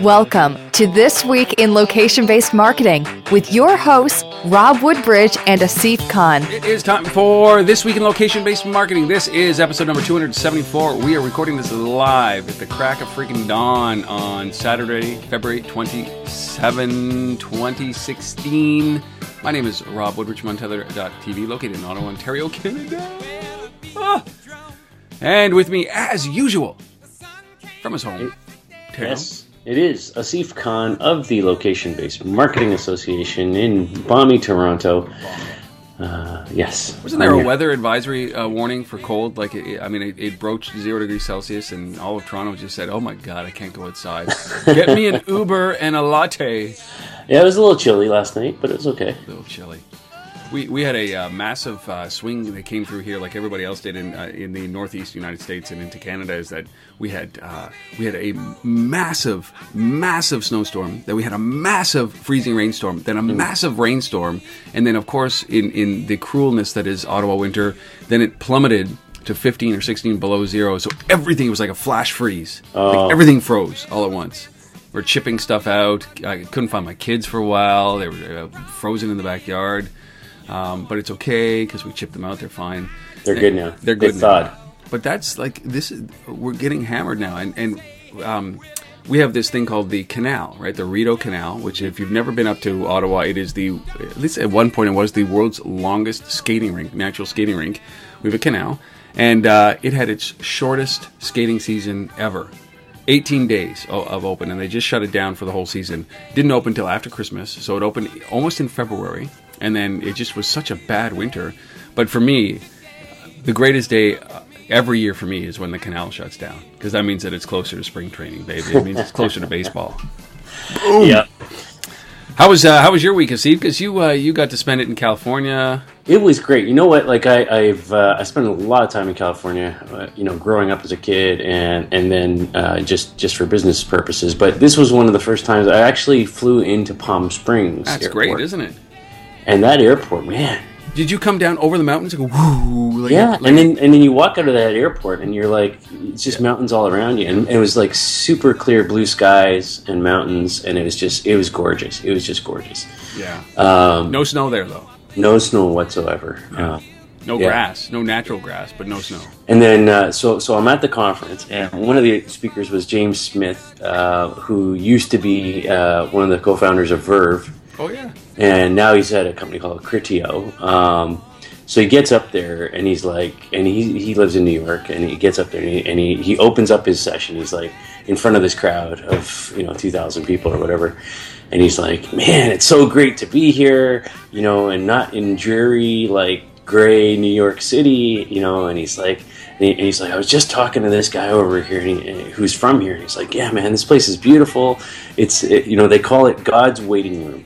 Welcome to This Week in Location Based Marketing with your hosts, Rob Woodbridge and Asif Khan. It is time for This Week in Location Based Marketing. This is episode number 274. We are recording this live at the crack of freaking dawn on Saturday, February 27, 2016. My name is Rob Woodbridge, Untether.tv, located in Ottawa, Ontario, Canada. Ah. And with me, as usual, from his home, Terrell. Yes, it is Asif Khan of the Location Based Marketing Association in balmy Toronto. Uh, yes. Wasn't there I'm a here. weather advisory uh, warning for cold? Like, it, I mean, it, it broached zero degrees Celsius, and all of Toronto just said, "Oh my God, I can't go outside. Get me an Uber and a latte." Yeah, it was a little chilly last night, but it was okay. A little chilly. We, we had a uh, massive uh, swing that came through here, like everybody else did in uh, in the northeast United States and into Canada. Is that we had uh, we had a massive, massive snowstorm. Then we had a massive freezing rainstorm. Then a massive rainstorm, and then of course, in in the cruelness that is Ottawa winter, then it plummeted to 15 or 16 below zero. So everything was like a flash freeze. Like everything froze all at once. We're chipping stuff out. I couldn't find my kids for a while. They were uh, frozen in the backyard. Um, but it's okay because we chipped them out. They're fine. They're good now. They're They good now. But that's like this. Is, we're getting hammered now, and and um, we have this thing called the canal, right? The Rideau Canal, which if you've never been up to Ottawa, it is the at least at one point it was the world's longest skating rink, natural skating rink. We have a canal, and uh, it had its shortest skating season ever. 18 days of open, and they just shut it down for the whole season. Didn't open until after Christmas, so it opened almost in February, and then it just was such a bad winter. But for me, the greatest day every year for me is when the canal shuts down because that means that it's closer to spring training, baby. It means it's closer to baseball. Boom. Yeah. How was uh, how was your week, Steve? Because you uh, you got to spend it in California. It was great. You know what? Like I, I've uh, I spent a lot of time in California. Uh, you know, growing up as a kid, and and then uh, just just for business purposes. But this was one of the first times I actually flew into Palm Springs. That's airport. great, isn't it? And that airport, man. Did you come down over the mountains and go whoo? Like, Yeah, like- and then and then you walk out of that airport and you're like, it's just mountains all around you, and it was like super clear blue skies and mountains, and it was just it was gorgeous. It was just gorgeous. yeah. Um, No snow there though. no snow whatsoever. Uh, No Yeah. grass, no natural grass, but no snow. and then uh, so so I'm at the conference, and one of the speakers was James Smith, uh, who used to be uh, one of the co-founders of Verve. Oh yeah. and now he's at a company called Criteo. Um, so he gets up there and he's like, and he, he lives in New York, and he gets up there and, he, and he, he opens up his session. He's like in front of this crowd of you know two thousand people or whatever, and he's like, man, it's so great to be here, you know, and not in dreary like gray New York City, you know. And he's like. And and he's like, I was just talking to this guy over here, and he, who's from here. And he's like, Yeah, man, this place is beautiful. It's, it, you know, they call it God's waiting room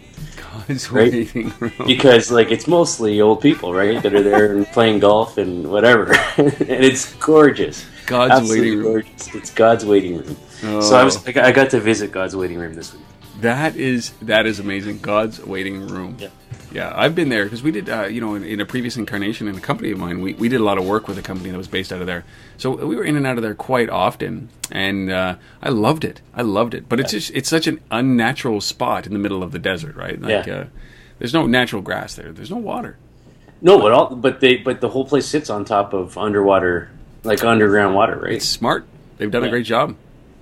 Right? waiting room. because like it's mostly old people, right, that are there and playing golf and whatever, and it's gorgeous. God's Absolutely waiting room. gorgeous. It's God's waiting room. So I oh. was, I got, I got to visit God's waiting room this week. That is that is amazing. God's waiting room. Yeah. Yeah, I've been there because we did, uh, you know, in, in a previous incarnation in a company of mine, we, we did a lot of work with a company that was based out of there. So we were in and out of there quite often, and uh, I loved it. I loved it. But it's just it's such an unnatural spot in the middle of the desert, right? Like, Yeah. uh, there's no natural grass there. There's no water. No, but all but they but the whole place sits on top of underwater, like underground water, right? It's smart. They've done a great job.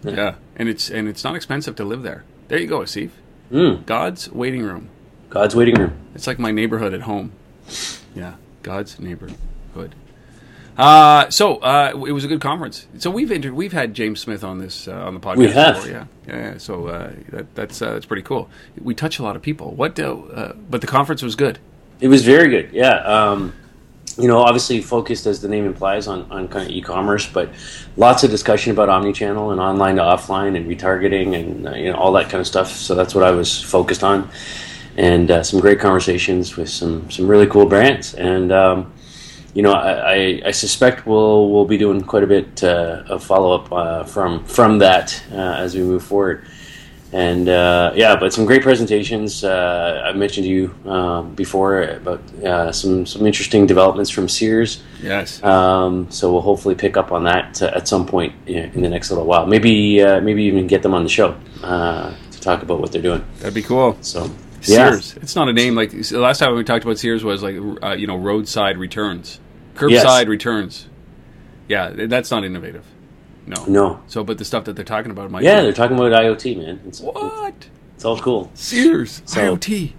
Yeah. and it's and it's not expensive to live there. There you go, Asif. Mm, God's waiting room. God's waiting room. It's like my neighborhood at home. Yeah, God's neighborhood. Uh, so uh, it was a good conference. So we've inter- we've had James Smith on this uh, on the podcast. We have. before, yeah, yeah. So uh, that, that's uh, that's pretty cool. We touch a lot of people. What? Uh, uh, but the conference was good. It was very good. Yeah. Um, you know, obviously focused as the name implies on, on kind of e-commerce, but lots of discussion about omni-channel and online to offline and retargeting and uh, you know all that kind of stuff. So that's what I was focused on, and uh, some great conversations with some some really cool brands. And um, you know, I, I, I suspect we'll we'll be doing quite a bit uh, of follow up uh, from from that uh, as we move forward. and uh, yeah, but some great presentations. Uh, I mentioned to you um, before about uh, some some interesting developments from Sears. Yes. Um, so we'll hopefully pick up on that at some point in the next little while. Maybe uh, maybe even get them on the show uh, to talk about what they're doing. That'd be cool. So Sears. yeah, It's not a name like the last time we talked about Sears was like uh, you know roadside returns, curbside Yes. returns. Yeah, that's not innovative. No. no, So, but the stuff that they're talking about might. yeah, be. they're talking about IoT, man. It's, What? it's all cool. Sears So- IoT.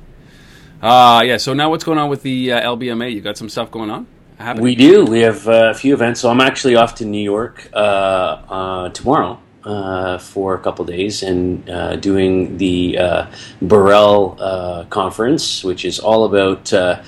Ah, yeah. So now what's going on with the uh, LBMA? You got some stuff going on? Happening? We do. We have uh, a few events. So I'm actually off to New York uh, uh, tomorrow uh, for a couple days and uh, doing the uh, Borrell uh, conference, which is all about uh,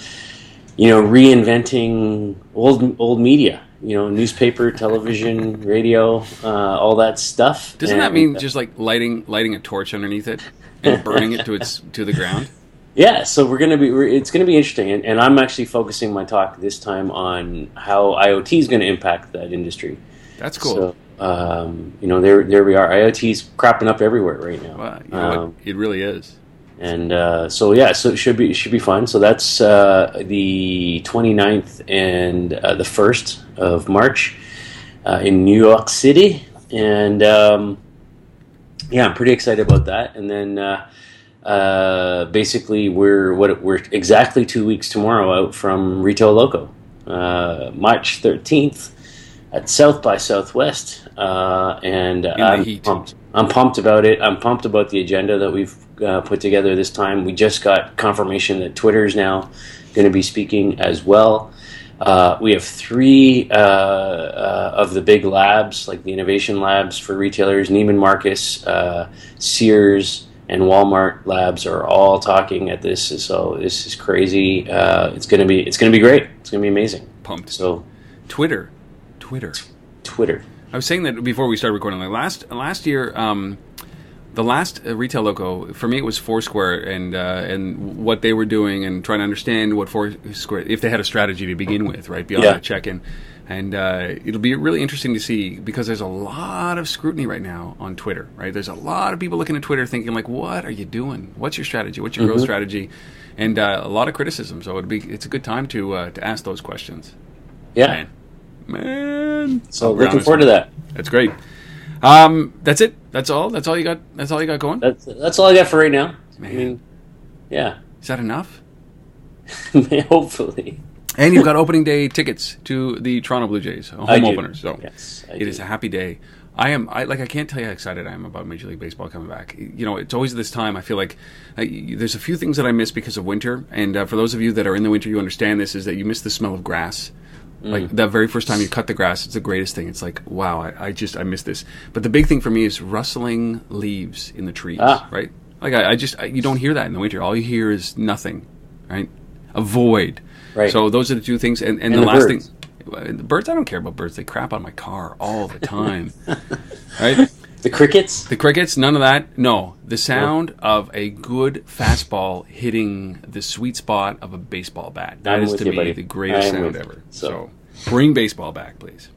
you know reinventing old old media. You know, newspaper, television, radio, uh, all that stuff. Doesn't that mean just like lighting lighting a torch underneath it and burning it to its to the ground? Yeah, so we're gonna be. We're, it's gonna be interesting, and, and I'm actually focusing my talk this time on how IoT is going to impact that industry. That's cool. So, um, you know, there there we are. IoT's cropping up everywhere right now, Well, you know um, It really is. and uh, so yeah, so it should be it should be fun. So that's uh, the 29th and uh, the first of March uh, in New York City, and um, yeah, I'm pretty excited about that. And then uh, uh, basically, we're what we're exactly two weeks tomorrow out from Retail Loco, uh, March 13th at South by Southwest, uh, and I'm pumped. I'm pumped about it. I'm pumped about the agenda that we've uh, put together this time. We just got confirmation that Twitter is now going to be speaking as well. Uh, we have three uh, uh, of the big labs, like the innovation labs for retailers. Neiman Marcus, uh, Sears, and Walmart labs are all talking at this. So this is crazy. Uh, it's gonna be it's gonna be great. It's gonna be amazing. Pumped. So Twitter, Twitter. Twitter. I was saying that before we started recording. Like last last year, um, the last uh, retail loco for me it was Foursquare and uh, and what they were doing and trying to understand what Foursquare if they had a strategy to begin with, right beyond Yeah. that check-in. And uh, it'll be really interesting to see because there's a lot of scrutiny right now on Twitter. Right, there's a lot of people looking at Twitter thinking like, "What are you doing? What's your strategy? What's your growth strategy?" And uh, a lot of criticism. So it'd be it's a good time to uh, to ask those questions. Yeah. Man. So looking forward to that. That's great. Um, that's it. That's all. That's all you got. That's all you got going. That's that's all I got for right now. I Man. mean, yeah. Is that enough? Hopefully. And you've got opening day tickets to the Toronto Blue Jays home I do. openers. So Yes, I it do. is a happy day. I am. I like. I can't tell you how excited I am about Major League Baseball coming back. You know, it's always this time. I feel like uh, there's a few things that I miss because of winter. And uh, for those of you that are in the winter, you understand this is that you miss the smell of grass. Mm. Like that very first time you cut the grass, it's the greatest thing. It's like, wow, I, I just I miss this. But the big thing for me is rustling leaves in the trees. Ah. Right? Like I, I just I, you don't hear that in the winter. All you hear is nothing. Right? A void. Right. So those are the two things. And, and, And the, the last birds. thing. The birds, I don't care about birds. They crap on my car all the time. right? The crickets. The crickets, none of that. No. The sound of a good fastball hitting the sweet spot of a baseball bat. That I'm is to you, me buddy. the greatest sound ever. So- So. bring baseball back, please.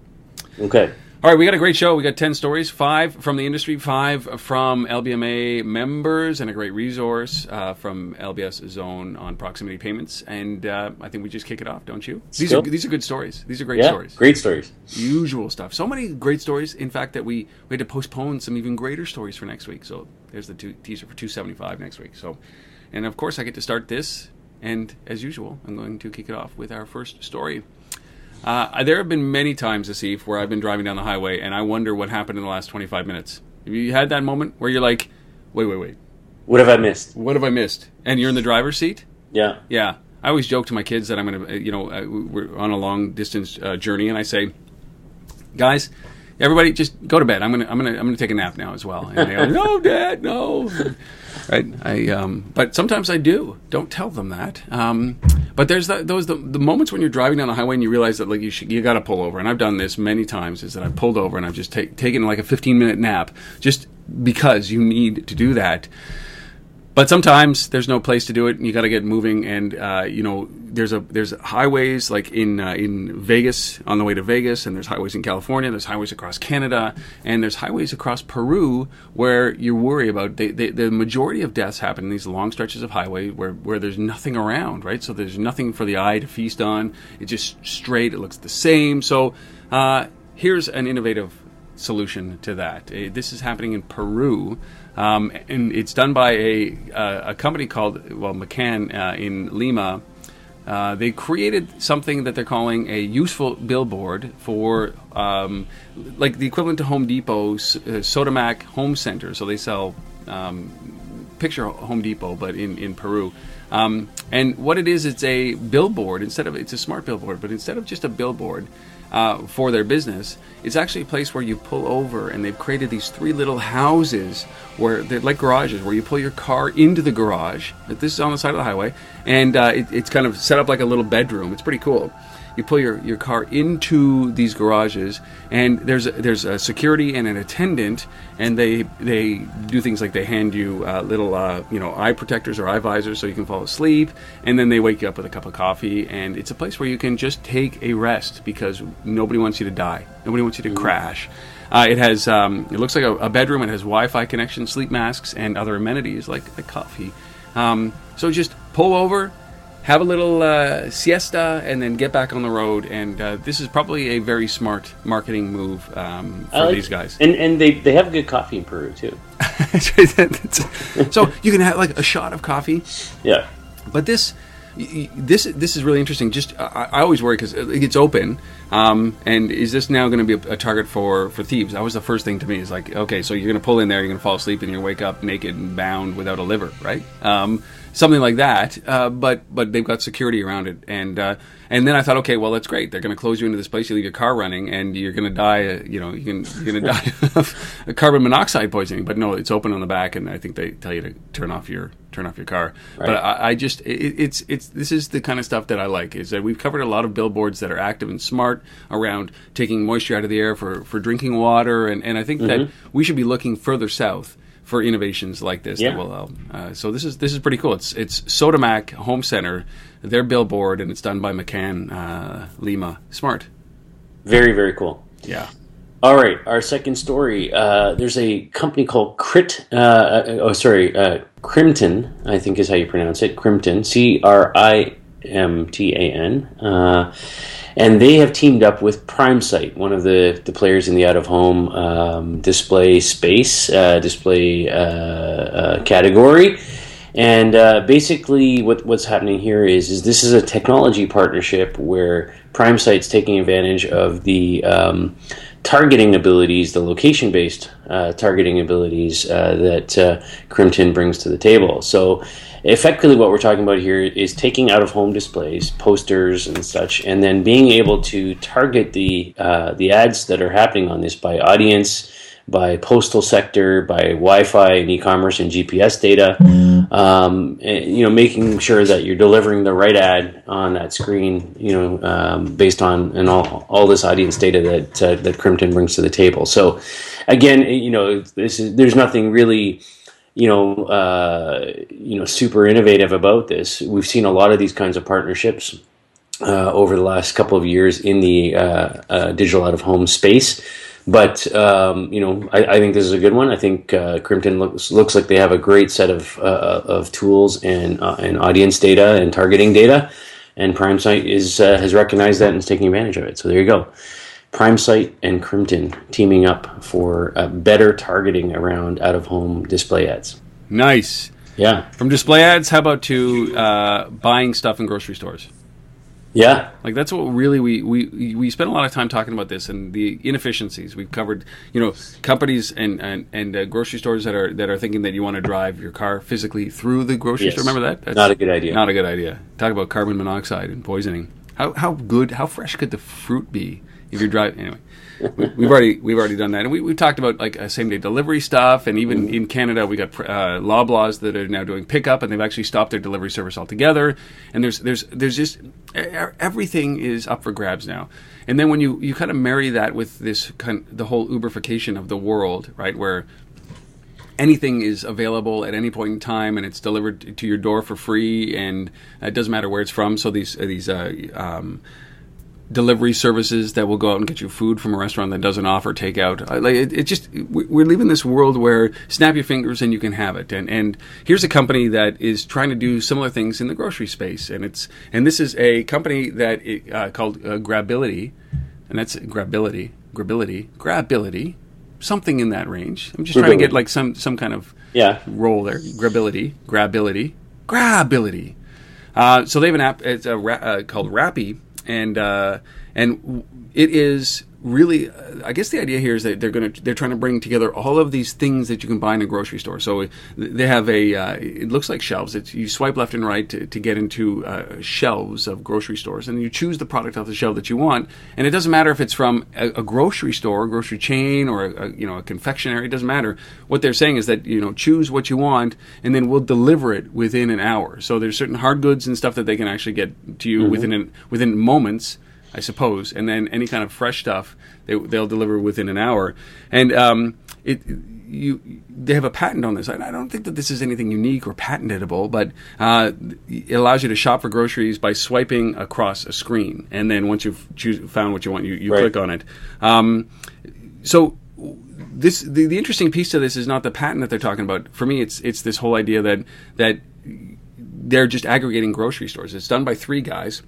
Okay. All right, we got a great show. We got 10 stories, five from the industry, five from LBMA members, and a great resource uh, from LBS Zone on proximity payments. And uh, I think we just kick it off, don't you? These are, these are good stories. These are great Yeah. stories Great stories. usual stuff. So many great stories. In fact, that we, we had to postpone some even greater stories for next week. So there's the two, teaser for 275 next week. So, and of course, I get to start this. And as usual, I'm going to kick it off with our first story. Uh, there have been many times this eve where I've been driving down the highway and I wonder what happened in the last 25 minutes. Have you had that moment where you're like, wait, wait, wait, What have I missed? what have I missed? And you're in the driver's seat? Yeah. Yeah, I always joke to my kids that I'm going to, you know, uh, we're on a long distance uh, journey, and I say, guys, everybody, just go to bed. I'm gonna, I'm gonna, I'm gonna take a nap now as well. And they go, no, Dad, no. Right? I, um, but sometimes I do. Don't tell them that. Um, but there's the, those the, the moments when you're driving down the highway and you realize that like you should, you got to pull over. And I've done this many times. Is that I've pulled over and I've just take, taken like a 15 minute nap just because you need to do that. But sometimes there's no place to do it, and you got to get moving. And uh, you know, there's a there's highways like in uh, in Vegas on the way to Vegas, and there's highways in California. There's highways across Canada, and there's highways across Peru where you worry about they, they, the majority of deaths happen in these long stretches of highway where where there's nothing around, right? So there's nothing for the eye to feast on. It's just straight. It looks the same. So uh, here's an innovative solution to that. Uh, this is happening in Peru. Um, and it's done by a, uh, a company called, well, McCann uh, in Lima. Uh, they created something that they're calling a useful billboard for, um, like the equivalent to Home Depot's uh, Sodimac Home Center. So they sell, um, picture Home Depot, but in, in Peru. Um, and what it is, it's a billboard instead of, it's a smart billboard, but instead of just a billboard, uh, for their business. It's actually a place where you pull over, and they've created these three little houses where they're like garages, where you pull your car into the garage. This is on the side of the highway, and uh, it, it's kind of set up like a little bedroom. It's pretty cool you pull your, your car into these garages, and there's a, there's a security and an attendant, and they they do things like they hand you uh, little uh, you know eye protectors or eye visors so you can fall asleep, and then they wake you up with a cup of coffee, and it's a place where you can just take a rest because nobody wants you to die, nobody wants you to mm-hmm. crash. Uh, it has um, it looks like a, a, bedroom. It has Wi-Fi connection, sleep masks, and other amenities like like coffee. Um, so just pull over, have a little uh, siesta, and then get back on the road. And uh, this is probably a very smart marketing move um, for like these guys. And and they they have good coffee in Peru too. so you can have like a shot of coffee. Yeah. But this this this is really interesting. Just I, I always worry because it's open, um, and is this now going to be a, a, target for for thieves? That was the first thing to me. Is like, okay, so you're going to pull in there, you're going to fall asleep, and you wake up naked and bound without a liver, right? Um, something like that. Uh, but but they've got security around it, and uh, and then I thought, okay, well that's great. They're going to close you into this place. You leave your car running, and you're going to die. Uh, you know, you can you're going to die of carbon monoxide poisoning. But no, it's open on the back, and I think they tell you to turn off your turn off your car. Right. But I, I just it, it's it's this is the kind of stuff that I like. Is that we've covered a lot of billboards that are active and smart around taking moisture out of the air for for drinking water, and and I think mm-hmm. that we should be looking further south for innovations like this yeah. that will uh, so this is this is pretty cool. It's it's Sodimac Home Center, their billboard, and it's done by McCann uh, Lima. Smart. Very very cool. Yeah. All right, our second story. Uh, there's a company called Crit. Uh, uh, oh, sorry, uh, Crimtan. I think is how you pronounce it. Crimtan. C R I M T A N and they have teamed up with PrimeSight, one of the, the players in the out of home um, display space, uh, display uh, uh, category. And uh, basically, what, what's happening here is, is this is a technology partnership where PrimeSight's taking advantage of the um, targeting abilities, the location based uh, targeting abilities uh, that uh, Crimtan brings to the table. So effectively what we're talking about here is taking out of home displays, posters and such, and then being able to target the uh, the ads that are happening on this by audience, by postal sector, by Wi-Fi and e-commerce and GPS data. Um, and, you know, making sure that you're delivering the right ad on that screen. You know, um, based on and all all this audience data that uh, that Crimtan brings to the table. So, again, you know, this is there's nothing really you know, uh, you know, super innovative about this. We've seen a lot of these kinds of partnerships uh, over the last couple of years in the uh, uh digital out of home space. But um, you know, I, I, think this is a good one. I think uh, Crimtan looks looks like they have a great set of uh, of tools and and audience data and targeting data, and PrimeSight is has recognized that and is taking advantage of it. So there you go. PrimeSight and Crimtan teaming up for uh, better targeting around out of home display ads. Nice. Yeah. From display ads, how about to uh, buying stuff in grocery stores? Yeah, like that's what really we, we we spent a lot of time talking about this and the inefficiencies. We've covered, you know, companies and and, and uh, grocery stores that are that are thinking that you want to drive your car physically through the grocery yes. store. Remember that? That's not a good idea. Not a good idea. Talk about carbon monoxide and poisoning. How how good, how fresh could the fruit be if you're driving anyway. We've already we've already done that, and we we talked about like uh, same day delivery stuff, and even mm-hmm. in Canada we got uh, Loblaws that are now doing pickup, and they've actually stopped their delivery service altogether. And there's there's there's just everything is up for grabs now. And then when you you kind of marry that with this kind the whole Uberification of the world, right, where anything is available at any point in time, and it's delivered to your door for free, and it doesn't matter where it's from. So these these uh, um, delivery services that will go out and get you food from a restaurant that doesn't offer takeout. Uh, like it, it, just we're living this world where snap your fingers and you can have it. And and here's a company that is trying to do similar things in the grocery space. And it's and this is a company that uh, called uh, Grability, and that's Grability, Grability, Grability, something in that range. I'm just trying to get like some some kind of yeah roll there. Grability, Grability, Grability. Uh, so they have an app. It's a, uh, called Rappi and uh, and it is really i guess the idea here is that they're going to they're trying to bring together all of these things that you can buy in a grocery store. So they have a uh, it looks like shelves. It's, you swipe left and right to, to get into uh, shelves of grocery stores and you choose the product off the shelf that you want. And it doesn't matter if it's from a, a grocery store a grocery chain or a, a, you know a confectionery it doesn't matter. What they're saying is that you know choose what you want and then we'll deliver it within an hour. So there's certain hard goods and stuff that they can actually get to you mm-hmm. within an, within moments I suppose, and then any kind of fresh stuff they, they'll deliver within an hour. And um, it you they have a patent on this. I don't think that this is anything unique or patentable, but uh, it allows you to shop for groceries by swiping across a screen, and then once you've choose, found what you want, you, you right. click on it. Um, so this the, the interesting piece to this is not the patent that they're talking about. For me, it's it's this whole idea that that they're just aggregating grocery stores. It's done by three guys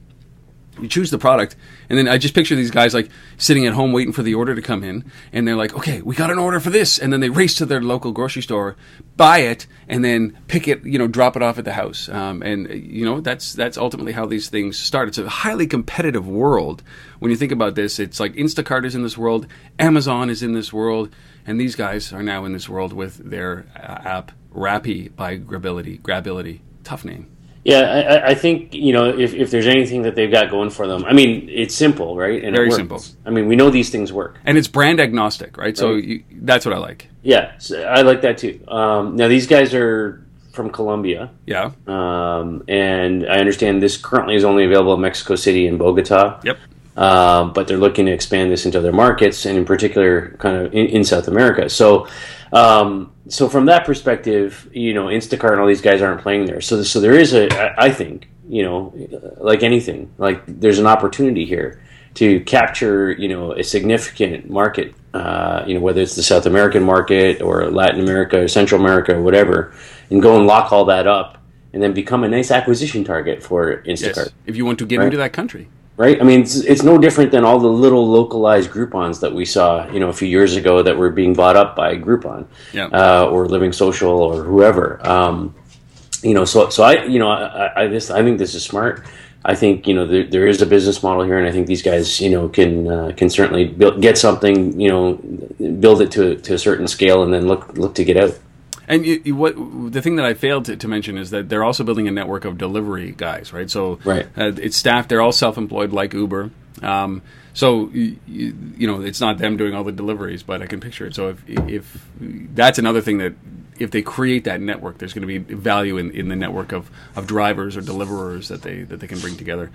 you choose the product and then i just picture these guys like sitting at home waiting for the order to come in and they're like okay we got an order for this and then they race to their local grocery store buy it and then pick it you know drop it off at the house um, and you know that's that's ultimately how these things start it's a highly competitive world when you think about this it's like instacart is in this world amazon is in this world and these guys are now in this world with their uh, app Rappi by Grability. Grability. Tough name. Yeah, I, I, think you know if, if there's anything that they've got going for them. I mean, it's simple, right? And Very simple. I mean, we know these things work, and it's brand agnostic, right? right. So you, that's what I like. Yeah, so I like that too. Um, now these guys are from Colombia. Yeah. Um, and I understand this currently is only available in Mexico City and Bogota. Yep. Um, but they're looking to expand this into other markets, and in particular, kind of in, in South America. So um, so from that perspective, you know, Instacart and all these guys aren't playing there. So so there is a, I think, you know, like anything, like there's an opportunity here to capture, you know, a significant market. Uh, you know, whether it's the South American market or Latin America or Central America or whatever, and go and lock all that up, and then become a nice acquisition target for Instacart. Yes, if you want to get right? into that country right? I mean, it's, it's, no different than all the little localized Groupons that we saw, you know, a few years ago that were being bought up by Groupon, yeah. uh, or Living Social or whoever. Um, you know, so so I, you know, I, I just I think this is smart. I think you know there, there is a business model here, and I think these guys, you know, can uh, can certainly build, get something, you know, build it to to a certain scale, and then look look to get out. And you, you, what the thing that I failed to, to, mention is that they're also building a network of delivery guys, right? So right. Uh, it's staff; they're all self-employed, like Uber. Um, so you, you, know, it's not them doing all the deliveries, but I can picture it. So if if that's another thing that if they create that network, there's going to be value in, in the network of, of drivers or deliverers that they that they can bring together.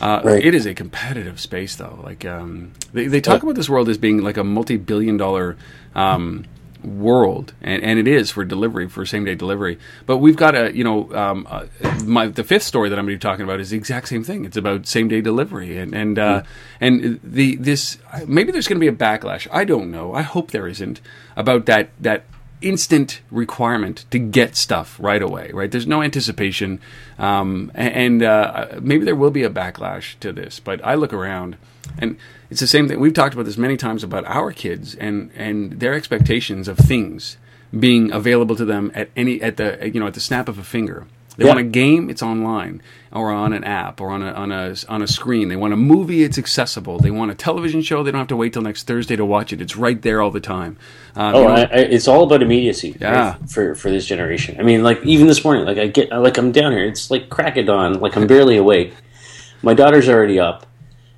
Uh, right. It is a competitive space, though. Like um, they, they talk about this world as being like a multi-billion dollar um, world, and, and it is for delivery for same day delivery. But we've got a you know um, uh, my the fifth story that I'm going to be talking about is the exact same thing. It's about same day delivery, and and uh, mm. and the this maybe there's going to be a backlash. I don't know. I hope there isn't about that that instant requirement to get stuff right away, right? There's no anticipation, um, and uh, maybe there will be a backlash to this. But I look around, and it's the same thing. We've talked about this many times about our kids and and their expectations of things being available to them at any at the you know at the snap of a finger. They yeah. want a game, it's online, or on an app, or on a on a on a screen. They want a movie, it's accessible. They want a television show, they don't have to wait till next Thursday to watch it. It's right there all the time. Uh, oh, you know, I, I, it's all about immediacy. Yeah. Right, for for this generation. I mean, like even this morning, like I get like I'm down here. It's like crack of dawn. Like I'm barely awake. My daughter's already up,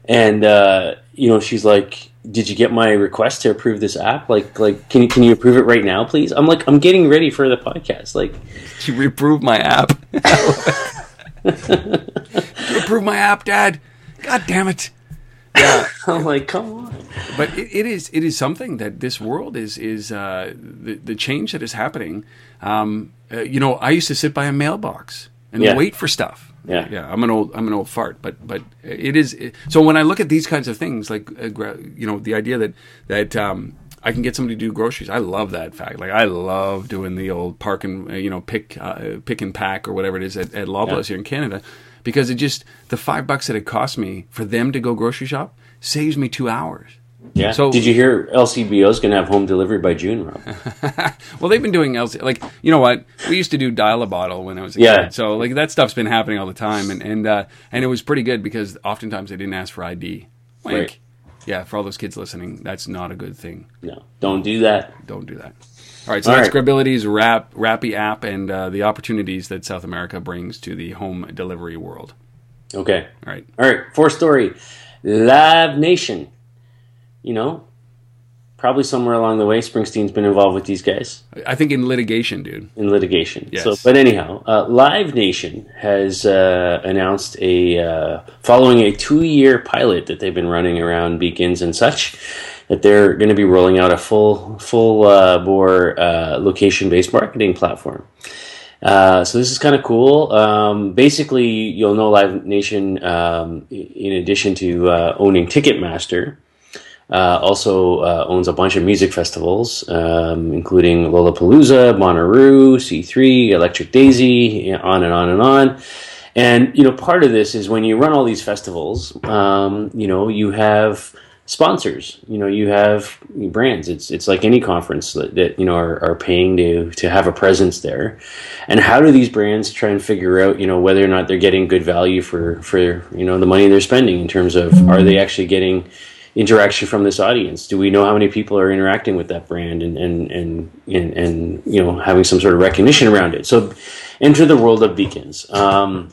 and uh, you know, she's like, "Did you get my request to approve this app? Like, like, can you can you approve it right now, please?" I'm like, "I'm getting ready for the podcast." Like, you approve my app? you approve my app, Dad? God damn it! Yeah. I'm like, come on. but it, it is it is something that this world is is uh, the the change that is happening. Um, uh, you know, I used to sit by a mailbox and Yeah. wait for stuff. Yeah. yeah. I'm an old I'm an old fart, but but it is it, so when I look at these kinds of things, like uh, gra- you know, the idea that that um, I can get somebody to do groceries. I love that fact. Like I love doing the old park and uh, you know pick uh, pick and pack or whatever it is at, at Loblaws here in Canada, because it just the five bucks that it costs me for them to go grocery shop saves me two hours. Yeah. So- Did you hear LCBO is going to have home delivery by June, Rob? Well, they've been doing LC like you know what we used to do dial a bottle when I was a Yeah. kid. So like that stuff's been happening all the time, and and uh, and it was pretty good because oftentimes they didn't ask for ID. Wink. Right. Yeah, for all those kids listening, that's not a good thing. no, don't do that. Don't do that. All right, so All that's right. Grability's Rap Rappi app and uh, the opportunities that South America brings to the home delivery world. Okay. All right. All right. Fourth story Live Nation. You know, probably somewhere along the way, Springsteen's been involved with these guys. I think in litigation, dude. in litigation. Yes. So, but anyhow, uh, Live Nation has uh, announced a uh, following a two-year pilot that they've been running around beacons and such that they're going to be rolling out a full full uh, bore uh, location-based marketing platform. Uh, so this is kind of cool. Um, basically, you'll know Live Nation um, in addition to uh, owning Ticketmaster uh, also uh, owns a bunch of music festivals, um, including Lollapalooza, Bonnaroo, C3, Electric Daisy, on and on and on. And you know, part of this is when you run all these festivals, um, you know, you have sponsors. You know, you have brands. It's it's like any conference that, that you know are, are paying to to have a presence there. And how do these brands try and figure out, you know, whether or not they're getting good value for for you know the money they're spending in terms of are they actually getting interaction from this audience? Do we know how many people are interacting with that brand and and and and, and you know having some sort of recognition around it? So enter the world of beacons. Um,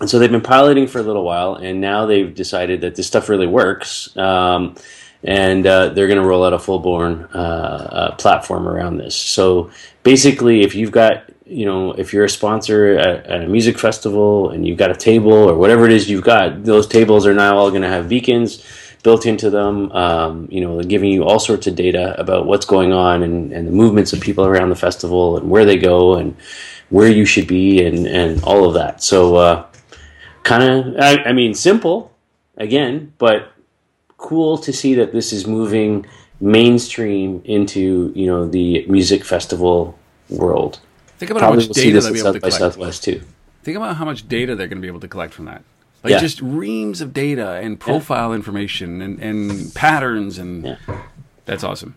and so they've been piloting for a little while, and now they've decided that this stuff really works. Um, and uh, they're going to roll out a full-born uh, uh, platform around this. So basically, if you've got, you know, if you're a sponsor at, at a music festival and you've got a table or whatever it is you've got, those tables are now all going to have beacons built into them. Um, you know, giving you all sorts of data about what's going on and, and the movements of people around the festival and where they go and where you should be and, and all of that. So, uh, kind of, I, I mean, simple again, but cool to see that this is moving mainstream into you know the music festival world. Think about how Probably much we'll data they'll be able South to by collect. Southwest too. Think about how much data they're going to be able to collect from that. Like Yeah. just reams of data and profile information and, and patterns and Yeah. that's awesome.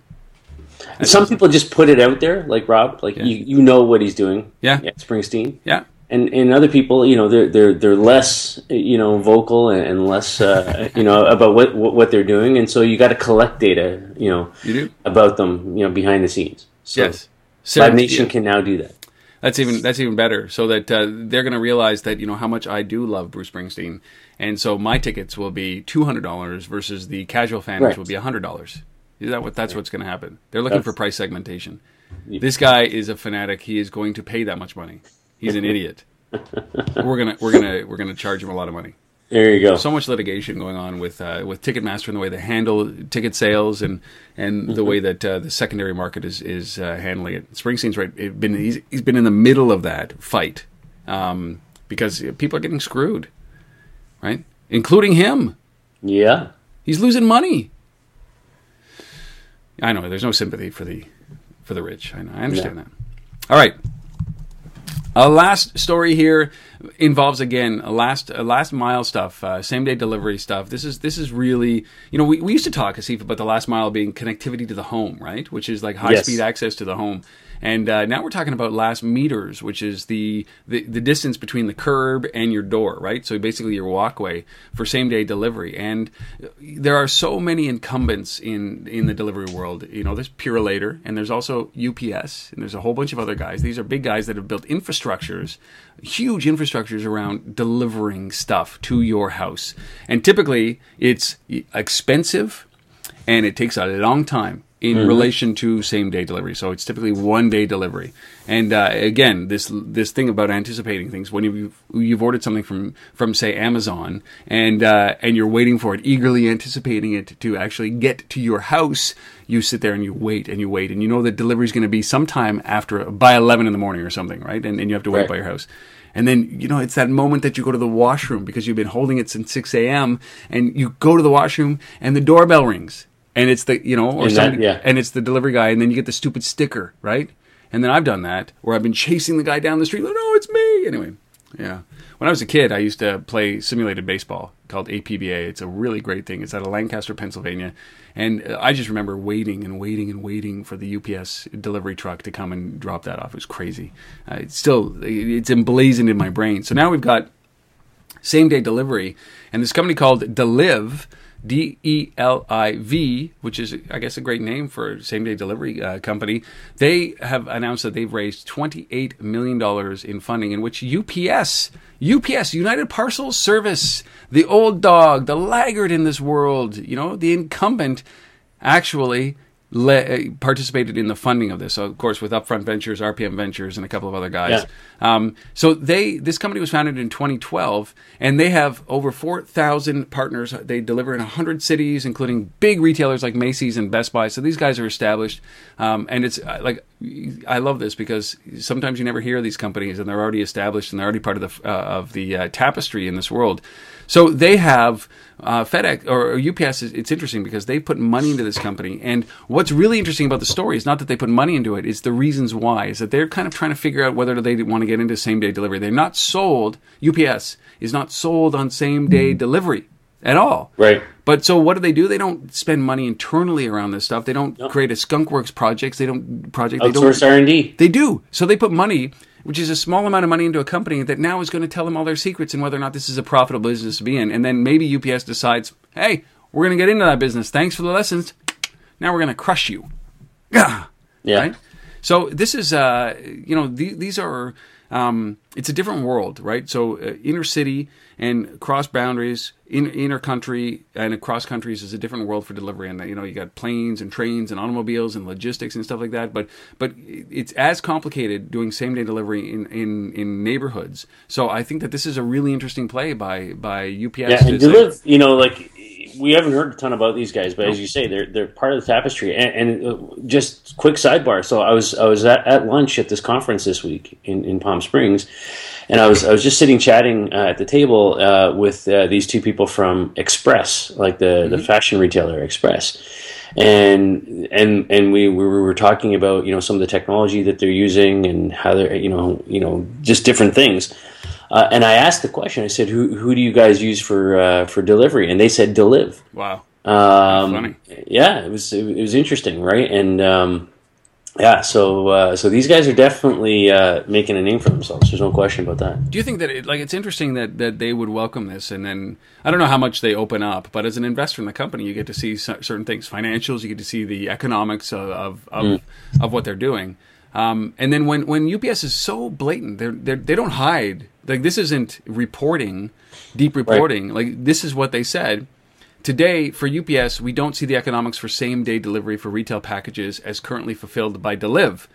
Some people just put it out there, like Rob, like you, you know what he's doing. Yeah. Springsteen. Yeah. and and other people, you know, they're they're they're less, you know, vocal and, and less, uh, you know, about what what they're doing, and so you got to collect data, you know, You about them, you know, behind the scenes. So yes. So Live Nation yeah, can now do that. That's even that's even better. So that uh, they're going to realize that you know how much I do love Bruce Springsteen, and so my tickets will be two hundred dollars versus the casual fan, which Right. will be hundred dollars. Is that what? That's what's going to happen. They're looking That's- for price segmentation. This guy is a fanatic. He is going to pay that much money. He's an idiot. we're gonna we're gonna we're gonna charge him a lot of money. There you go. so much litigation going on with uh, with Ticketmaster and the way they handle ticket sales and and the way that uh, the secondary market is is uh, handling it. Springsteen's right. it been he's, he's been in the middle of that fight um, because people are getting screwed, right? Including him. yeah. He's losing money. I know. There's no sympathy for the for the rich. I know. I understand No. that. All right. A last story here involves again a last a last mile stuff, uh, same day delivery stuff. This is this is really you know we, we used to talk Asif about the last mile being connectivity to the home, right? Which is like high Yes. speed access to the home. And uh, now we're talking about last meters, which is the, the the distance between the curb and your door, right? So basically your walkway for same day delivery. And there are so many incumbents in in the delivery world. You know, there's Purolator, and there's also UPS, and there's a whole bunch of other guys. These are big guys that have built infrastructures, huge infrastructures around delivering stuff to your house. And typically, it's expensive and it takes a long time. In relation to same day delivery. So it's typically one day delivery. And uh, again, this this thing about anticipating things when you've you've ordered something from from say Amazon and uh, and you're waiting for it, eagerly anticipating it to actually get to your house, you sit there and you wait and you wait and you know the delivery is going to be sometime after by eleven in the morning or something, right? And, and you have to wait Right. by your house. And then, you know, it's that moment that you go to the washroom because you've been holding it since 6 a.m. and you go to the washroom and the doorbell rings. And it's the, you know, or And that- yeah. and it's the delivery guy. And then you get the stupid sticker, right? And then I've done that where I've been chasing the guy down the street. Like, no, it's me. Anyway, yeah. When I was a kid, I used to play simulated baseball called APBA. It's a really great thing. It's out of Lancaster, Pennsylvania. And uh, I just remember waiting and waiting and waiting for the UPS delivery truck to come and drop that off. It was crazy. Uh, it's still, it's emblazoned in my brain. So now we've got same day delivery, and this company called Deliv, D E L I V, which is I guess a great name for same day delivery uh, company. They have announced that they've raised twenty eight million dollars in funding, in which UPS, UPS, United Parcel Service, the old dog, the laggard in this world, you know, the incumbent, actually le- uh, participated in the funding of this. So, of course, with Upfront Ventures, RPM Ventures, and a couple of other guys. Um, so they this company was founded in 2012, and they have over 4,000 partners. They deliver in 100 cities, including big retailers like Macy's and Best Buy. So these guys are established, um, and it's uh, like I love this because sometimes you never hear of these companies, and they're already established and they're already part of the uh, of the uh, tapestry in this world. So they have uh, FedEx or UPS. Is, it's interesting because they put money into this company, and what's really interesting about the story is not that they put money into it; it's the reasons why. Is that they're kind of trying to figure out whether they want to get into same day delivery. They're not sold. UPS is not sold on same day delivery at all. Right. But so what do they do? They don't spend money internally around this stuff. They don't create a skunkworks projects. They don't project. They don't Outsource R and D. they do. So they put money, which is a small amount of money, into a company that now is going to tell them all their secrets and whether or not this is a profitable business to be in. And then maybe UPS decides, hey, we're going to get into that business. Thanks for the lessons. Now we're going to crush you. Yeah. Right? So this is, uh, you know, the, these are, um, it's a different world, right? So uh, inner city and cross boundaries, in, inner country and across countries is a different world for delivery. And you know, you got planes and trains and automobiles and logistics and stuff like that. But but it's as complicated doing same day delivery in, in, in neighborhoods. So I think that this is a really interesting play by by UPS. Yeah, and you know, like we haven't heard a ton about these guys, but as you say, they're they're part of the tapestry. And, and uh, just quick sidebar. So I was I was at, at lunch at this conference this week in, in Palm Springs, and I was I was just sitting chatting uh, at the table uh, with uh, these two people from Express, like the the fashion retailer Express. And and and we, we were talking about you know some of the technology that they're using and how they're you know you know just different things. Uh, and I asked the question. I said, "Who who do you guys use for uh, for delivery?" And they said, "Deliv." wow. Um, Funny. Yeah, it was it was interesting, right? And um, yeah, so uh, so these guys are definitely uh, making a name for themselves. There's no question about that. Do you think that it, like it's interesting that, that they would welcome this, and then I don't know how much they open up, but as an investor in the company, you get to see certain things, financials, you get to see the economics of of, of, of what they're doing, um, and then when, when UPS is so blatant, they're, they're they don't hide. Like this isn't reporting, deep reporting. Like this is what they said. Today, for UPS, we don't see the economics for same day delivery for retail packages as currently fulfilled by Deliv.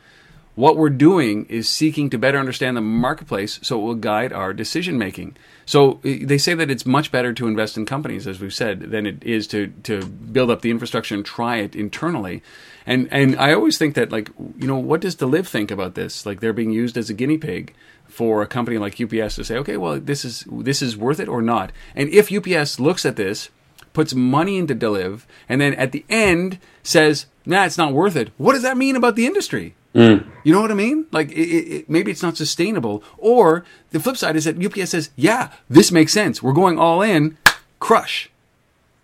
What we're doing is seeking to better understand the marketplace so it will guide our decision making. So uh, they say that it's much better to invest in companies, as we've said, than it is to, to build up the infrastructure and try it internally. And and I always think that like you know what does Deliv think about this? Like they're being used as a guinea pig for a company like UPS to say, okay, well this is this is worth it or not. And if UPS looks at this puts money into Deliv, and then at the end says, "Nah, it's not worth it." What does that mean about the industry? You know what I mean? Like it, it, maybe it's not sustainable. Or the flip side is that UPS says, "Yeah, this makes sense. We're going all in, crush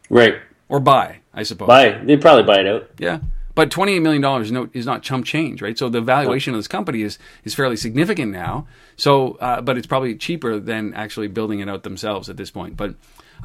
Right. or buy." I suppose. Buy. They'd probably buy it out. Yeah. But $28 million is, no, is not chump change, right? So the valuation of this company is, is fairly significant now. So, uh, but it's probably cheaper than actually building it out themselves at this point. But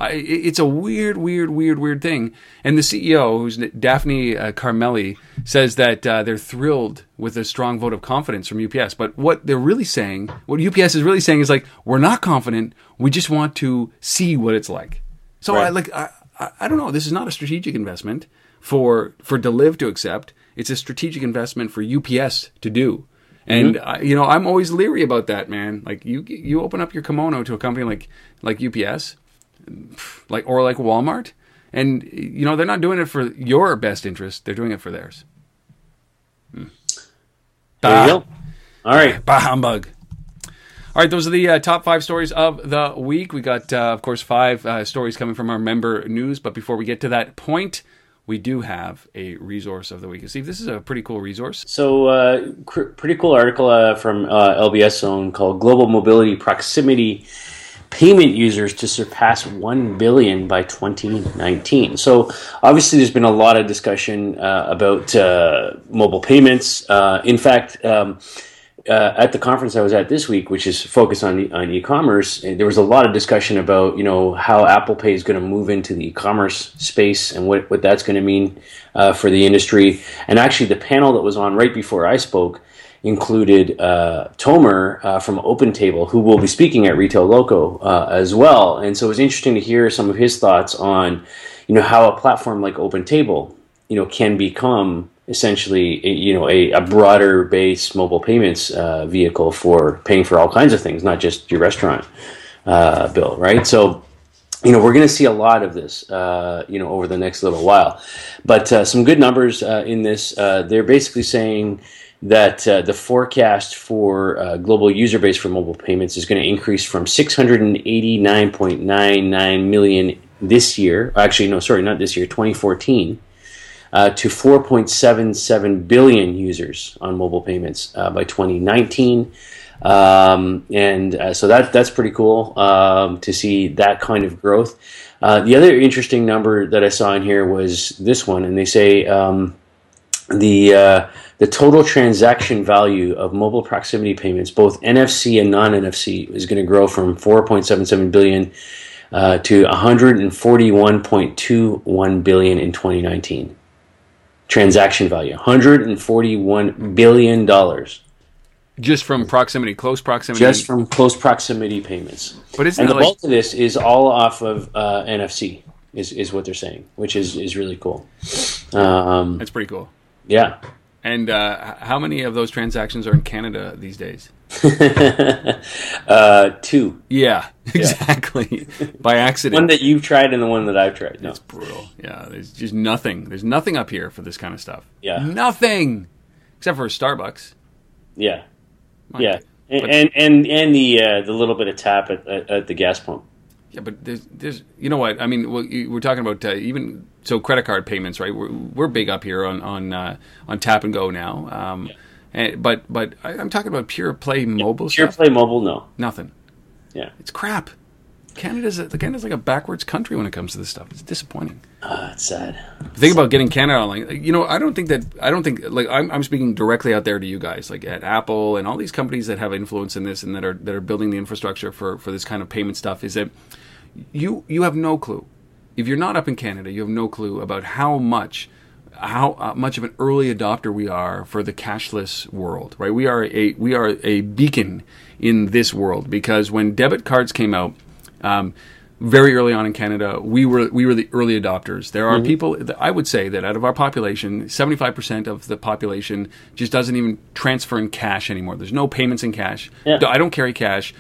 it, it's a weird, weird, weird, weird thing. And the CEO, who's Daphne uh, Carmeli, says that uh, they're thrilled with a strong vote of confidence from UPS. But what they're really saying, what UPS is really saying is like, we're not confident. We just want to see what it's like. So I like, I, I, I don't know. This is not a strategic investment for for Deliv to accept. It's a strategic investment for UPS to do. And Mm-hmm. uh, you know, I'm always leery about that, man. Like you, you open up your kimono to a company like like UPS, like or like Walmart, and you know they're not doing it for your best interest. They're doing it for theirs. Hmm. There you go. All right. Bah humbug. All right, those are the uh, top five stories of the week. We got, uh, of course, five uh, stories coming from our member news. But before we get to that point, we do have a resource of the week. Steve, this is a pretty cool resource. So, uh, cr- pretty cool article uh, from uh, LBS Zone called "Global Mobility Proximity Payment Users to Surpass 1 Billion by 2019." So, obviously, there's been a lot of discussion uh, about uh, mobile payments. Uh, in fact. Um, uh, at the conference I was at this week, which is focused on on e-commerce, eh, there was a lot of discussion about you know how Apple Pay is going to move into the e-commerce space and what what that's going to mean uh, for the industry. And actually, the panel that was on right before I spoke included uh, Tomer uh, from OpenTable, who will be speaking at Retail Loco uh, as well. And so it was interesting to hear some of his thoughts on you know how a platform like OpenTable you know can become essentially you know a, a broader base mobile payments uh, vehicle for paying for all kinds of things not just your restaurant uh, bill right so you know we're going to see a lot of this uh, you know over the next little while but uh, some good numbers uh, in this uh, they're basically saying that uh, the forecast for uh, global user base for mobile payments is going to increase from 689.99 million this year actually no sorry not this year 2014 uh, to 4.77 billion users on mobile payments uh, by 2019. Um, and uh, so that that's pretty cool um, to see that kind of growth. Uh, the other interesting number that I saw in here was this one, and they say um, the uh, the total transaction value of mobile proximity payments, both NFC and non NFC, is going to grow from 4.77 billion uh, to 141.21 billion in 2019 transaction value 141 billion dollars Just from proximity, close proximity. just from close proximity payments But isn't and the like- bulk of this is all off of uh, nfc is, is what they're saying which is, is really cool um, That's pretty cool. Yeah And uh, how many of those transactions are in Canada these days? uh, two Yeah, exactly. By accident. one that you've tried and the one that i've tried no brutal. Yeah, there's just nothing. There's nothing up here for this kind of stuff. Yeah. Nothing. Except for Starbucks. yeah yeah and but- and and, and the uh, the little bit of tap at, at, at the gas pump Yeah, but there's, there's, you know what? I mean, we're talking about uh, even so credit card payments, right? We're, we're big up here on on uh, on tap and go now. Um, and, but but I, I'm talking about pure play mobile pure stuff. play mobile no Nothing. yeah It's crap. Canada's a, Canada's like a backwards country when it comes to this stuff. It's disappointing. uh, it's sad Think about getting Canada online. You know, I don't think that I don't think like I'm, I'm speaking directly out there to you guys, like at Apple and all these companies that have influence in this and that are that are building the infrastructure for for this kind of payment stuff. Is that you you have no clue if you're not up in Canada, you have no clue about how much how uh, much of an early adopter we are for the cashless world. Right? We are a we are a beacon in this world because when debit cards came out. Um, very early on in Canada, we were we were the early adopters. There are people that I would say that out of our population, seventy five percent of the population just doesn't even transfer in cash anymore. There's no payments in cash. Yeah. I don't carry cash,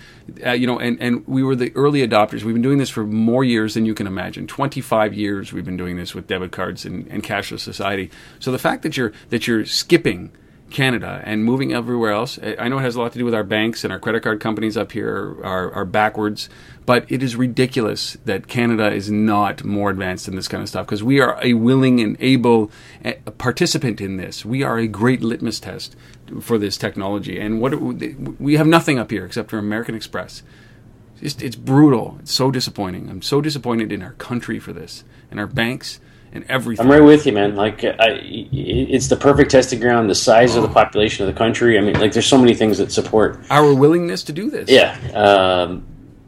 uh, you know. And, and we were the early adopters. We've been doing this for more years than you can imagine. Twenty five years we've been doing this with debit cards and, and cashless society. So the fact that you're that you're skipping Canada and moving everywhere else. I know it has a lot to do with our banks and our credit card companies up here are, are backwards, but it is ridiculous that Canada is not more advanced in this kind of stuff because we are a willing and able uh, participant in this. We are a great litmus test for this technology, and what we have nothing up here except for American Express. It's, it's brutal. It's so disappointing. I'm so disappointed in our country for this and our banks and everything. I'm right with you, man. Like, I, it's the perfect testing ground. The size of the population of the country. I mean, like, there's so many things that support. our willingness to do this. Yeah. Um,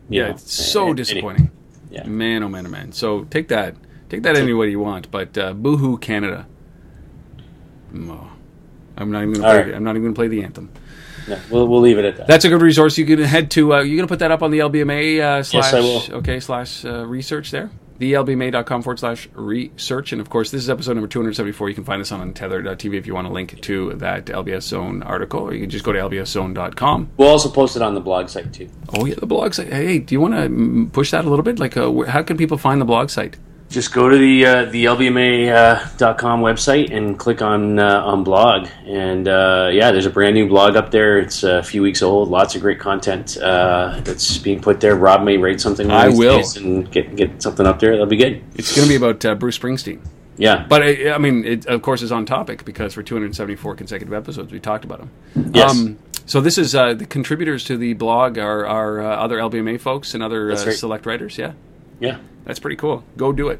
Yeah, know, it's so disappointing. Yeah. Man, oh man, oh man. So take that. Take that any way you want, but uh, boohoo Canada. No. I'm not even going to All play. right. The, I'm not even going to play the anthem. No, we'll, we'll leave it at that. That's a good resource. You can head to. Uh, you're going to put that up on the LBMA uh, slash. I will. Okay, slash uh, research there. thelbma.com forward slash research. And of course, this is episode number 274. You can find this on untether.tv if you want to link to that LBS Zone article, or you can just go to lbszone.com. We'll also post it on the blog site too. Oh, yeah, the blog site. Hey, do you want to push that a little bit? Like, uh, how can people find the blog site? Just go to the uh, the lbma.com uh, website and click on uh, on blog. And uh, yeah, there's a brand new blog up there. It's a few weeks old. Lots of great content uh, that's being put there. Rob may write something. I will and get get something up there. That'll be good. It's going to be about uh, Bruce Springsteen. Yeah, but I mean, it of course is on topic because for 274 consecutive episodes we talked about him. Yes. Um, so this is the contributors to the blog are, are other LBMA folks and other right. select writers. Yeah. Yeah. That's pretty cool. Go do it.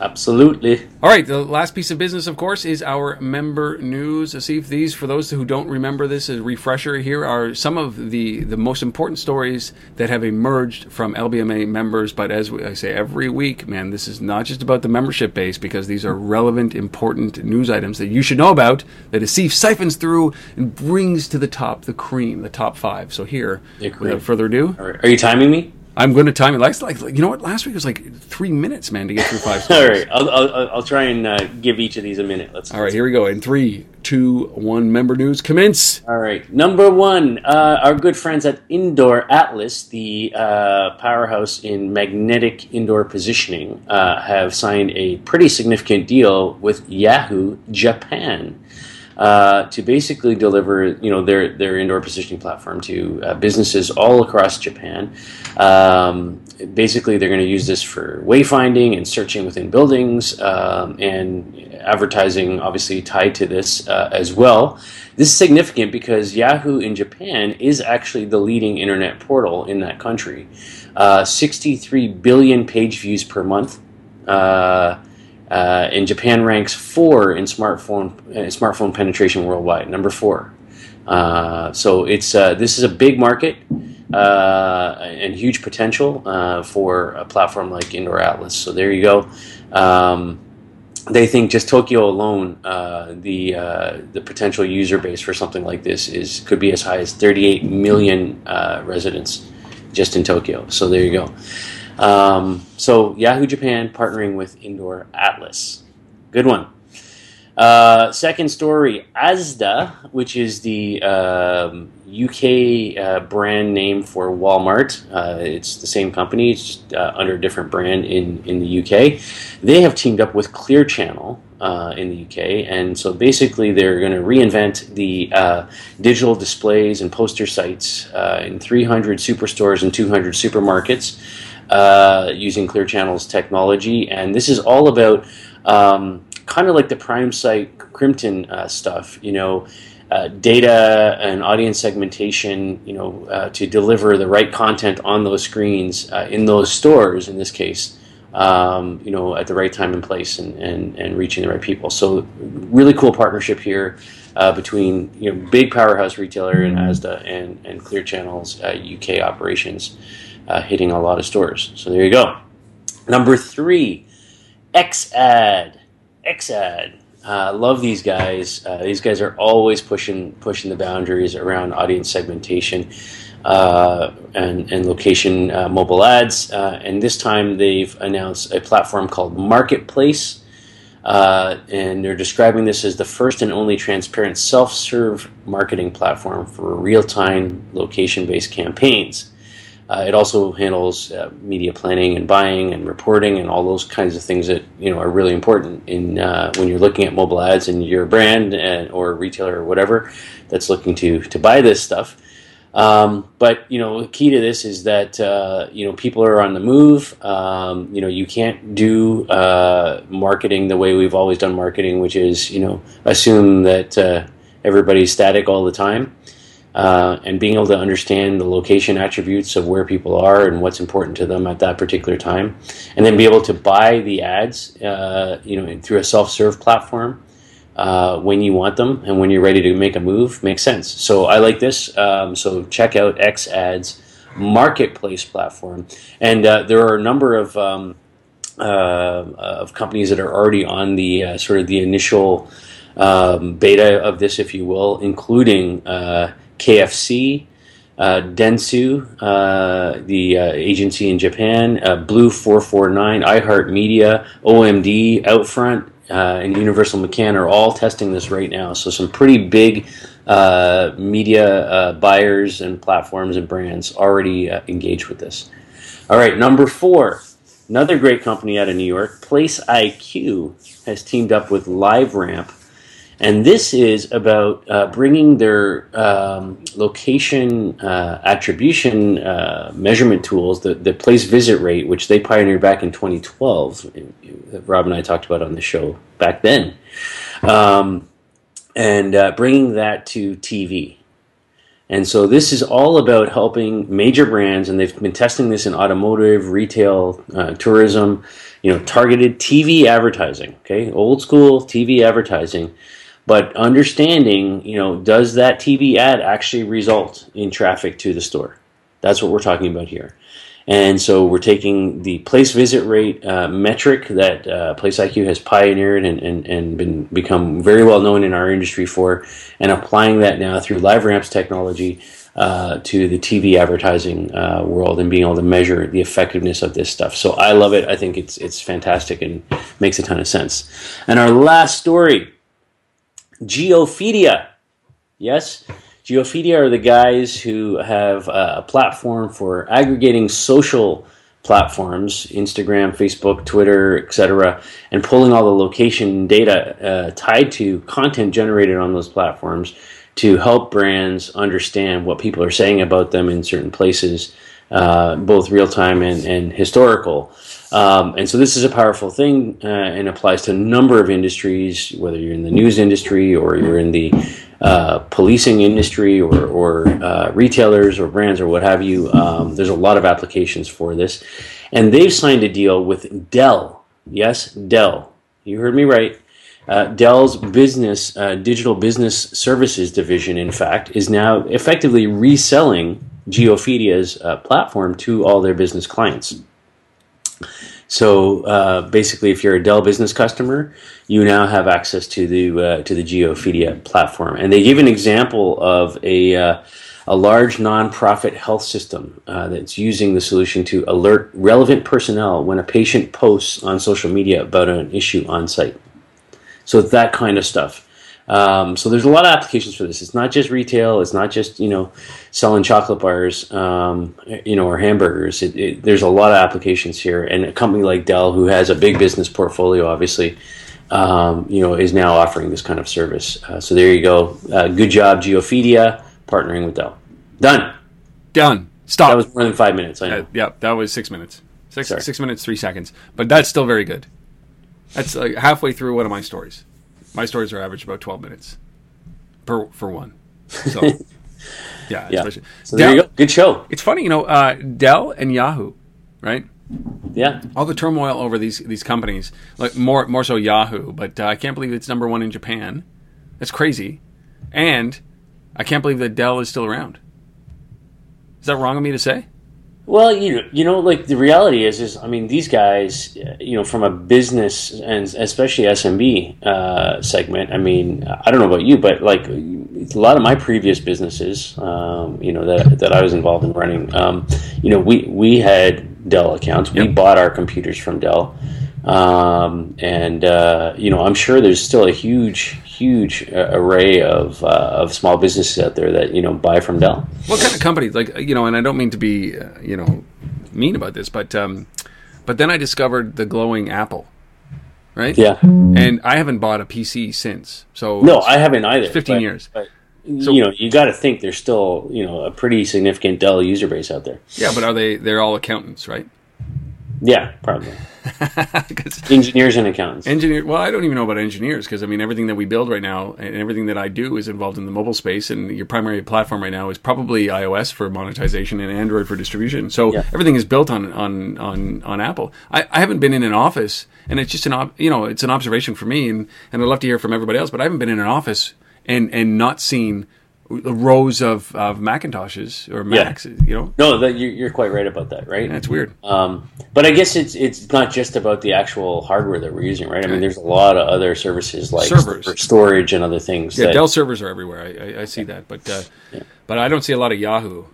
Absolutely. All right. The last piece of business, of course, is our member news. See if these, for those who don't remember this, a refresher here are some of the, the most important stories that have emerged from LBMA members. But as I say every week, man, this is not just about the membership base because these are relevant, important news items that you should know about that Asif siphons through and brings to the top the cream, the top five. So here, without further ado, are you timing me? I'm going to time it. Like, like, you know what? Last week was like three minutes, man, to get through five. All right, I'll, I'll, I'll, try and uh, give each of these a minute. Let's. All right, here we go. In three, two, one. Member news commence. All right, number one, uh, our good friends at Indoor Atlas, the uh, powerhouse in magnetic indoor positioning, uh, have signed a pretty significant deal with Yahoo Japan uh, to basically deliver you know their their indoor positioning platform to uh, businesses all across Japan. Um, basically, they're going to use this for wayfinding and searching within buildings um, and advertising, obviously tied to this uh, as well. This is significant because Yahoo in Japan is actually the leading internet portal in that country. Uh, 63 billion page views per month. Uh, uh, and Japan ranks four in smartphone uh, smartphone penetration worldwide, number four. Uh, so it's uh, this is a big market uh, and huge potential uh, for a platform like Indoor Atlas. So there you go. Um, they think just Tokyo alone, the the potential user base for something like this is could be as high as 38 million residents just in Tokyo. So there you go. Um, so Yahoo Japan partnering with Indoor Atlas. Good one. Uh, second story, Asda, which is the um, UK uh, brand name for Walmart. Uh, it's the same company, it's just uh, under a different brand in, in the UK. They have teamed up with Clear Channel uh, in the UK, and so basically they're going to reinvent the uh, digital displays and poster sites in 300 superstores and 200 supermarkets uh, using Clear Channel's technology, and this is all about um, kind of like the Prime Site Crimtan uh, stuff. You know. Uh, data and audience segmentation, you know, uh, to deliver the right content on those screens uh, in those stores. In this case, um, you know, at the right time and place, and, and, and reaching the right people. So, really cool partnership here uh, between you know big powerhouse retailer in Asda and and Clear Channel's UK uh, operations uh, hitting a lot of stores. So there you go. Number three, XAD. XAD. Uh, love these guys. Uh, these guys are always pushing pushing the boundaries around audience segmentation uh, and, and location uh, mobile ads. Uh, and this time they've announced a platform called Marketplace. Uh, and they're describing this as the first and only transparent self serve marketing platform for real time location based campaigns. Uh, it also handles uh, media planning and buying and reporting and all those kinds of things that you know are really important in uh, when you're looking at mobile ads and you're brand and, or retailer or whatever that's looking to to buy this stuff. Um, but you know, the key to this is that uh, you know people are on the move. Um, you know, you can't do uh, marketing the way we've always done marketing, which is you know assume that uh, everybody's static all the time uh, and being able to understand the location attributes of where people are and what's important to them at that particular time, and then be able to buy the ads, uh, you know, through a self-serve platform uh, when you want them and when you're ready to make a move makes sense. So I like this. Um, so check out XAD's marketplace platform, and uh, there are a number of um, uh, of companies that are already on the uh, sort of the initial. Um, beta of this, if you will, including KFC, uh, Dentsu, uh, the uh, agency in Japan, uh, Blue 449, iHeartMedia, OMD, Outfront, uh, and Universal McCann are all testing this right now. So some pretty big uh, media buyers and platforms and brands already engaged with this. All right, number four, another great company out of New York, Place IQ, has teamed up with LiveRamp and this is about uh, bringing their um, location uh, attribution uh, measurement tools, the, the place visit rate, which they pioneered back in 2012, Rob and I talked about on the show back then, um, and uh, bringing that to TV. And so this is all about helping major brands, and they've been testing this in automotive, retail, uh, tourism, you know, targeted TV advertising. Okay, old school TV advertising but understanding, you know, does that TV ad actually result in traffic to the store? That's what we're talking about here. And so we're taking the place visit rate uh, metric that uh, PlaceIQ has pioneered and, and, and been become very well known in our industry for, and applying that now through LiveRamp's technology uh, to the TV advertising uh, world and being able to measure the effectiveness of this stuff. So I love it. I think it's it's fantastic and makes a ton of sense. And our last story Geofeedia. Yes, Geofeedia are the guys who have a platform for aggregating social platforms Instagram, Facebook, Twitter, etc., and pulling all the location data uh, tied to content generated on those platforms to help brands understand what people are saying about them in certain places, uh, both real time and, and historical. Um, and so this is a powerful thing uh, and applies to a number of industries, whether you're in the news industry or you're in the uh, policing industry or, or uh, retailers or brands or what have you. Um, there's a lot of applications for this. And they've signed a deal with Dell. Yes, Dell. You heard me right. Uh, Dell's business, uh, digital business services division, in fact, is now effectively reselling Geofeedia's uh, platform to all their business clients. So uh, basically, if you're a Dell business customer, you now have access to the uh, to the Geofeedia platform. And they give an example of a uh, a large nonprofit health system uh, that's using the solution to alert relevant personnel when a patient posts on social media about an issue on site. So that kind of stuff. Um, so there's a lot of applications for this. It's not just retail. It's not just you know selling chocolate bars, um, you know, or hamburgers. It, it, there's a lot of applications here, and a company like Dell, who has a big business portfolio, obviously, um, you know, is now offering this kind of service. Uh, so there you go. Uh, good job, Geofeedia, partnering with Dell. Done. Done. Stop. That was more than five minutes. I know. Uh, yeah, that was six minutes. Six six minutes three seconds. But that's still very good. That's like halfway through one of my stories. My stories are average about twelve minutes per for one. So yeah, Yeah. especially- So there you go. Good show. It's funny, you know, uh, Dell and Yahoo, right? Yeah. all the turmoil over these these companies, like more more so Yahoo, but uh, I can't believe it's number one in Japan. That's crazy, and I can't believe that Dell is still around. Is that wrong of me to say? Well, you know, you know, like the reality is, is I mean, these guys, you know, from a business and especially SMB uh, segment. I mean, I don't know about you, but like a lot of my previous businesses, um, you know, that that I was involved in running, um, you know, we we had Dell accounts. We bought our computers from Dell, um, and uh, you know, I'm sure there's still a huge, huge uh, array of uh, of small businesses out there that you know buy from Dell. What kind of companies? Like you know, and I don't mean to be uh, you know mean about this, but um, but then I discovered the glowing Apple, right? Yeah. And I haven't bought a PC since. So No, I haven't either. 15 but- years. But So- you know, you got to think there's still you know a pretty significant Dell user base out there. yeah, but are they? They're all accountants, right? Yeah, probably. engineers and accountants. engineer. Well, I don't even know about engineers because I mean everything that we build right now and everything that I do is involved in the mobile space. And your primary platform right now is probably iOS for monetization and Android for distribution. So Yeah. everything is built on on on on Apple. I, I haven't been in an office, and it's just an ob- you know it's an observation for me, and and I'd love to hear from everybody else. But I haven't been in an office and and not seen the rows of, of Macintoshes or Yeah. Macs. You know, no, that, you're, you're quite right about that, right? that's weird. Um, but I guess it's it's not just about the actual hardware that we're using, right? I mean, there's a lot of other services like Servers. storage and other things. Yeah, that, Dell servers are everywhere. I, I, I see that, but uh, but I don't see a lot of Yahoo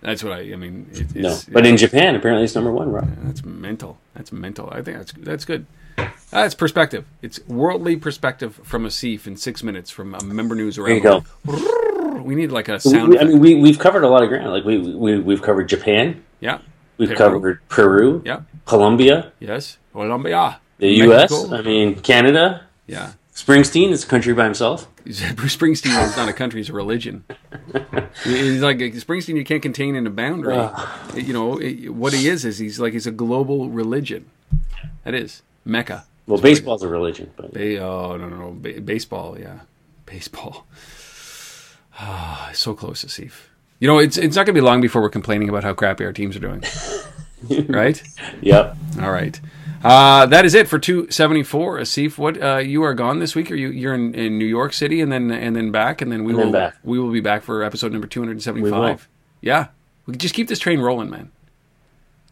That's what I. I mean, it, No, but in Japan, apparently it's number one. Rob. that's mental. That's mental. I think that's that's good. That's perspective. It's worldly perspective from Asif in six minutes from a member news around. There you go. We need like a sound. we- I mean, we we've covered a lot of ground. Like we we we've covered Japan. yeah. We've Peru. covered Peru. Yeah. Colombia. Yes. Colombia. The U.S. Mexico. I mean, Canada. Yeah. Springsteen is a country by himself. Bruce Springsteen is not a country; it's a religion. He's like Springsteen. You can't contain in a boundary. you know it- what he is is he's like he's a global religion. That is Mecca. Well, baseball's a religion, but Ba- oh no no no ba- baseball yeah baseball. Ah, so close to. You know it's it's not going to be long before we're complaining about how crappy our teams are doing. right. yep. All right. Uh, that is it for 274. Asif, what uh, you are gone this week? Or you you're in, in New York City and then and then back and then we And will then we will be back for episode number 275. We. Yeah, we can just keep this train rolling, man.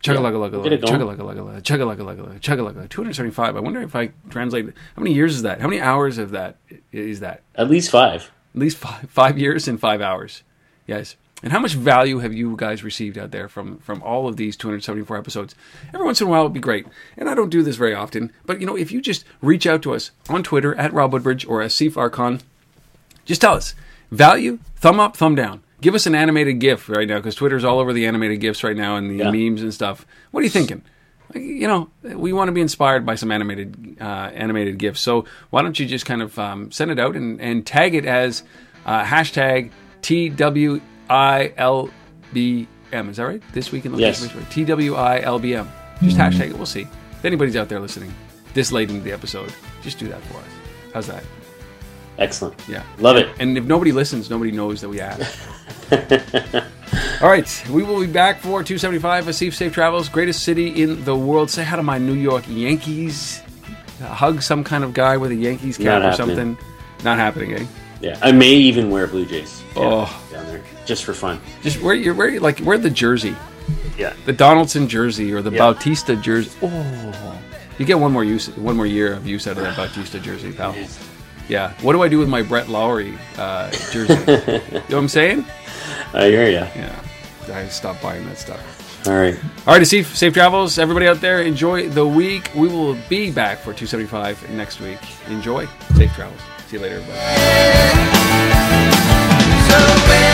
Chugga lugga lugga Get it lugga, going. chugga lugga lugga lugga, chugga lugga lugga lugga, chugga lugga. 275. I wonder if I translate how many years is that? How many hours of that is that? At least five. At least five five years and five hours. Yes. And how much value have you guys received out there from from all of these 274 episodes? Every once in a while it'd be great. And I don't do this very often, but you know, if you just reach out to us on Twitter at Rob Woodbridge or Asif just tell us value, thumb up, thumb down. Give us an animated GIF right now because Twitter's all over the animated GIFs right now and the Yeah. memes and stuff. What are you thinking? You know, we want to be inspired by some animated uh, animated GIFs. So why don't you just kind of um, send it out and, and tag it as uh, hashtag TWILBM. Is that right? This week in Yes. TWILBM. Just hashtag it. We'll see. If anybody's out there listening this late into the episode, just do that for us. How's that? Excellent. Yeah. Love it. And if nobody listens, nobody knows that we asked. All right, we will be back for 275 Asif Safe Safe Travels, greatest city in the world. Say hi to my New York Yankees. Uh, hug some kind of guy with a Yankees cap or something. Not happening, eh? Yeah, I may even wear Blue Jays. Oh. down there just for fun. Just wear your wear like wear the jersey, Yeah. the Donaldson jersey or the Yeah. Bautista jersey. Oh, you get one more use, one more year of use out of that Bautista jersey, pal. Yeah. What do I do with my Brett Lowry uh, jersey? you know what I'm saying? I hear ya. Yeah. I stopped buying that stuff. All right. All right, safe, safe travels. Everybody out there, enjoy the week. We will be back for 275 next week. Enjoy. Safe travels. See you later, everybody. So when